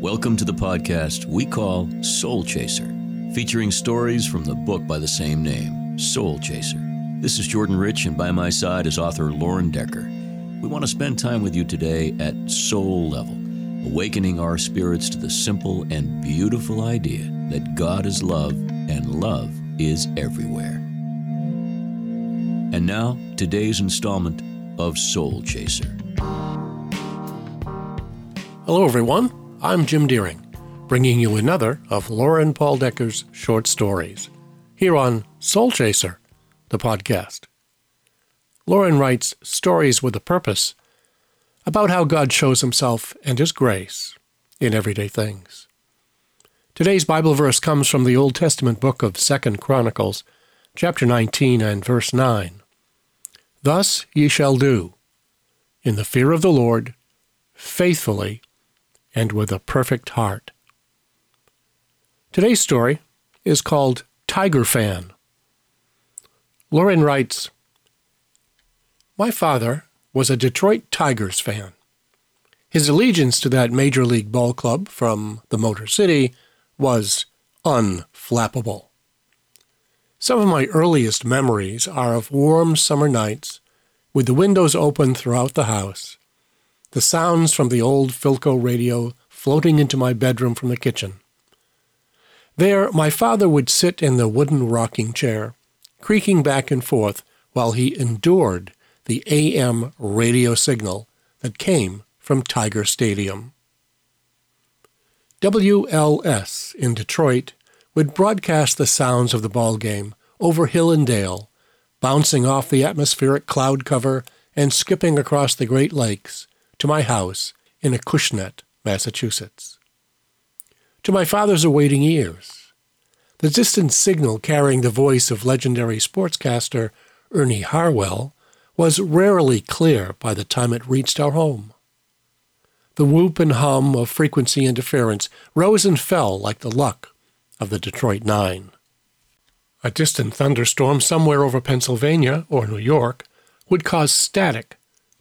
Welcome to the podcast we call Soul Chaser, featuring stories from the book by the same name, Soul Chaser. This is Jordan Rich, and by my side is author Lauren Decker. We want to spend time with you today at soul level, awakening our spirits to the simple and beautiful idea that God is love and love is everywhere. And now, today's installment of Soul Chaser. Hello, everyone. I'm Jim Deering, bringing you another of Lauren Paul Decker's short stories here on Soul Chaser, the podcast. Lauren writes stories with a purpose about how God shows himself and his grace in everyday things. Today's Bible verse comes from the Old Testament book of Second Chronicles, chapter 19 and verse 9. Thus ye shall do, in the fear of the Lord, faithfully and with a perfect heart. Today's story is called Tiger Fan. Lauren writes My father was a Detroit Tigers fan. His allegiance to that major league ball club from the Motor City was unflappable. Some of my earliest memories are of warm summer nights with the windows open throughout the house the sounds from the old Philco radio floating into my bedroom from the kitchen. There, my father would sit in the wooden rocking chair, creaking back and forth while he endured the AM radio signal that came from Tiger Stadium. WLS in Detroit would broadcast the sounds of the ball game over hill and dale, bouncing off the atmospheric cloud cover and skipping across the Great Lakes to my house in Acushnet, Massachusetts. To my father's awaiting ears, the distant signal carrying the voice of legendary sportscaster Ernie Harwell was rarely clear by the time it reached our home. The whoop and hum of frequency interference rose and fell like the luck of the Detroit Nine. A distant thunderstorm somewhere over Pennsylvania or New York would cause static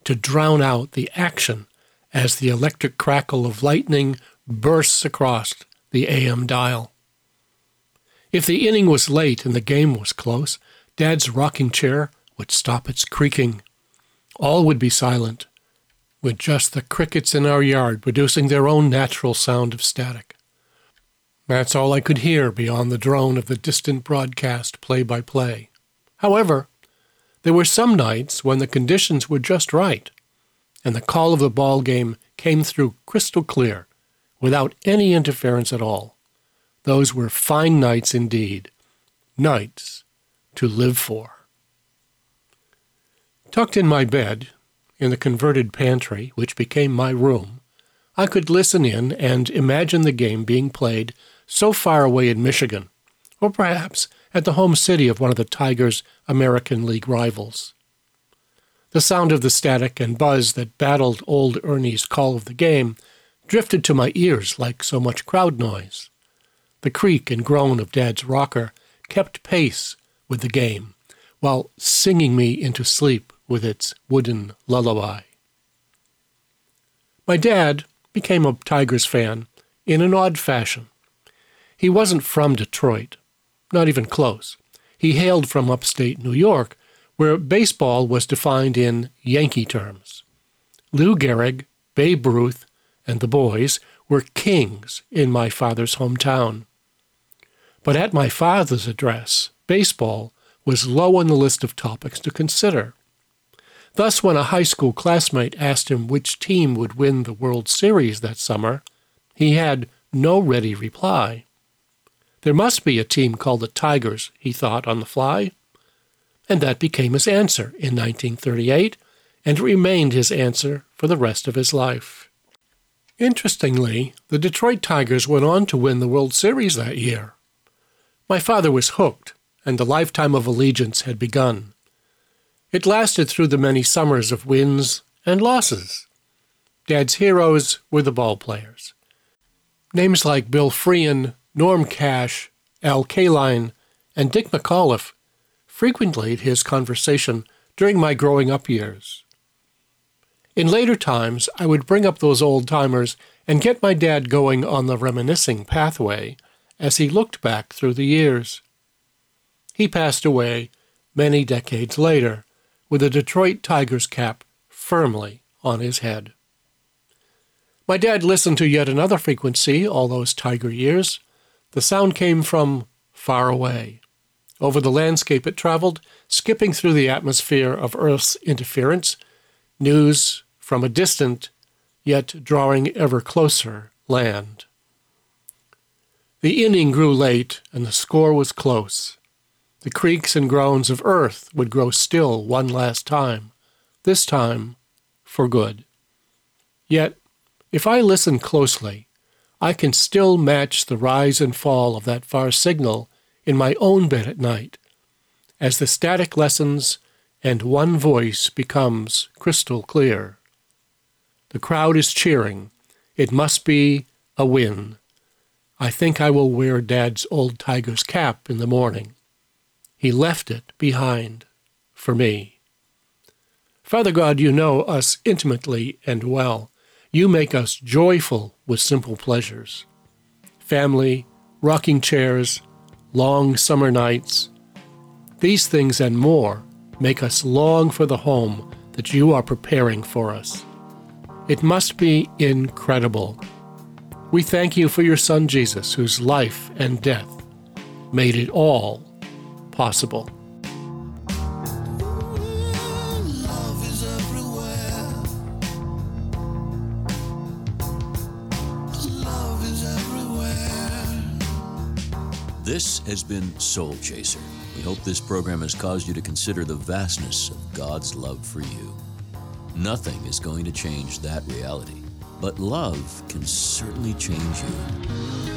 to drown out the action as the electric crackle of lightning bursts across the AM dial. If the inning was late and the game was close, Dad's rocking chair would stop its creaking. All would be silent, with just the crickets in our yard producing their own natural sound of static. That's all I could hear beyond the drone of the distant broadcast play by play. However, there were some nights when the conditions were just right, and the call of the ball game came through crystal clear, without any interference at all. Those were fine nights indeed, nights to live for. Tucked in my bed, in the converted pantry, which became my room, I could listen in and imagine the game being played so far away in Michigan, or perhaps at the home city of one of the Tigers' American League rivals. The sound of the static and buzz that battled old Ernie's call of the game drifted to my ears like so much crowd noise. The creak and groan of Dad's rocker kept pace with the game, while singing me into sleep with its wooden lullaby. My dad became a Tigers fan in an odd fashion. He wasn't from Detroit, not even close. He hailed from upstate New York, where baseball was defined in Yankee terms. Lou Gehrig, Babe Ruth, and the boys were kings in my father's hometown. But at my father's address, baseball was low on the list of topics to consider. Thus, when a high school classmate asked him which team would win the World Series that summer, he had no ready reply. There must be a team called the Tigers, he thought on the fly. And that became his answer in 1938 and remained his answer for the rest of his life. Interestingly, the Detroit Tigers went on to win the World Series that year. My father was hooked, and the lifetime of allegiance had begun. It lasted through the many summers of wins and losses. Dad's heroes were the ball players. Names like Bill Freehan, Norm Cash, Al Kaline, and Dick McAuliffe frequented his conversation during my growing up years. In later times, I would bring up those old timers and get my dad going on the reminiscing pathway as he looked back through the years. He passed away many decades later with a Detroit Tigers cap firmly on his head. My dad listened to yet another frequency all those Tiger years. The sound came from far away. Over the landscape it traveled, skipping through the atmosphere of Earth's interference, news from a distant, yet drawing ever closer land. The inning grew late, and the score was close. The creaks and groans of earth would grow still one last time, this time for good. Yet, if I listen closely, I can still match the rise and fall of that far signal in my own bed at night, as the static lessens and one voice becomes crystal clear. The crowd is cheering. It must be a win. I think I will wear Dad's old tiger's cap in the morning. He left it behind for me. Father God, you know us intimately and well. You make us joyful with simple pleasures. Family, rocking chairs, long summer nights. These things and more make us long for the home that you are preparing for us. It must be incredible. We thank you for your Son Jesus, whose life and death made it all possible. This has been Soul Chaser. We hope this program has caused you to consider the vastness of God's love for you. Nothing is going to change that reality, but love can certainly change you.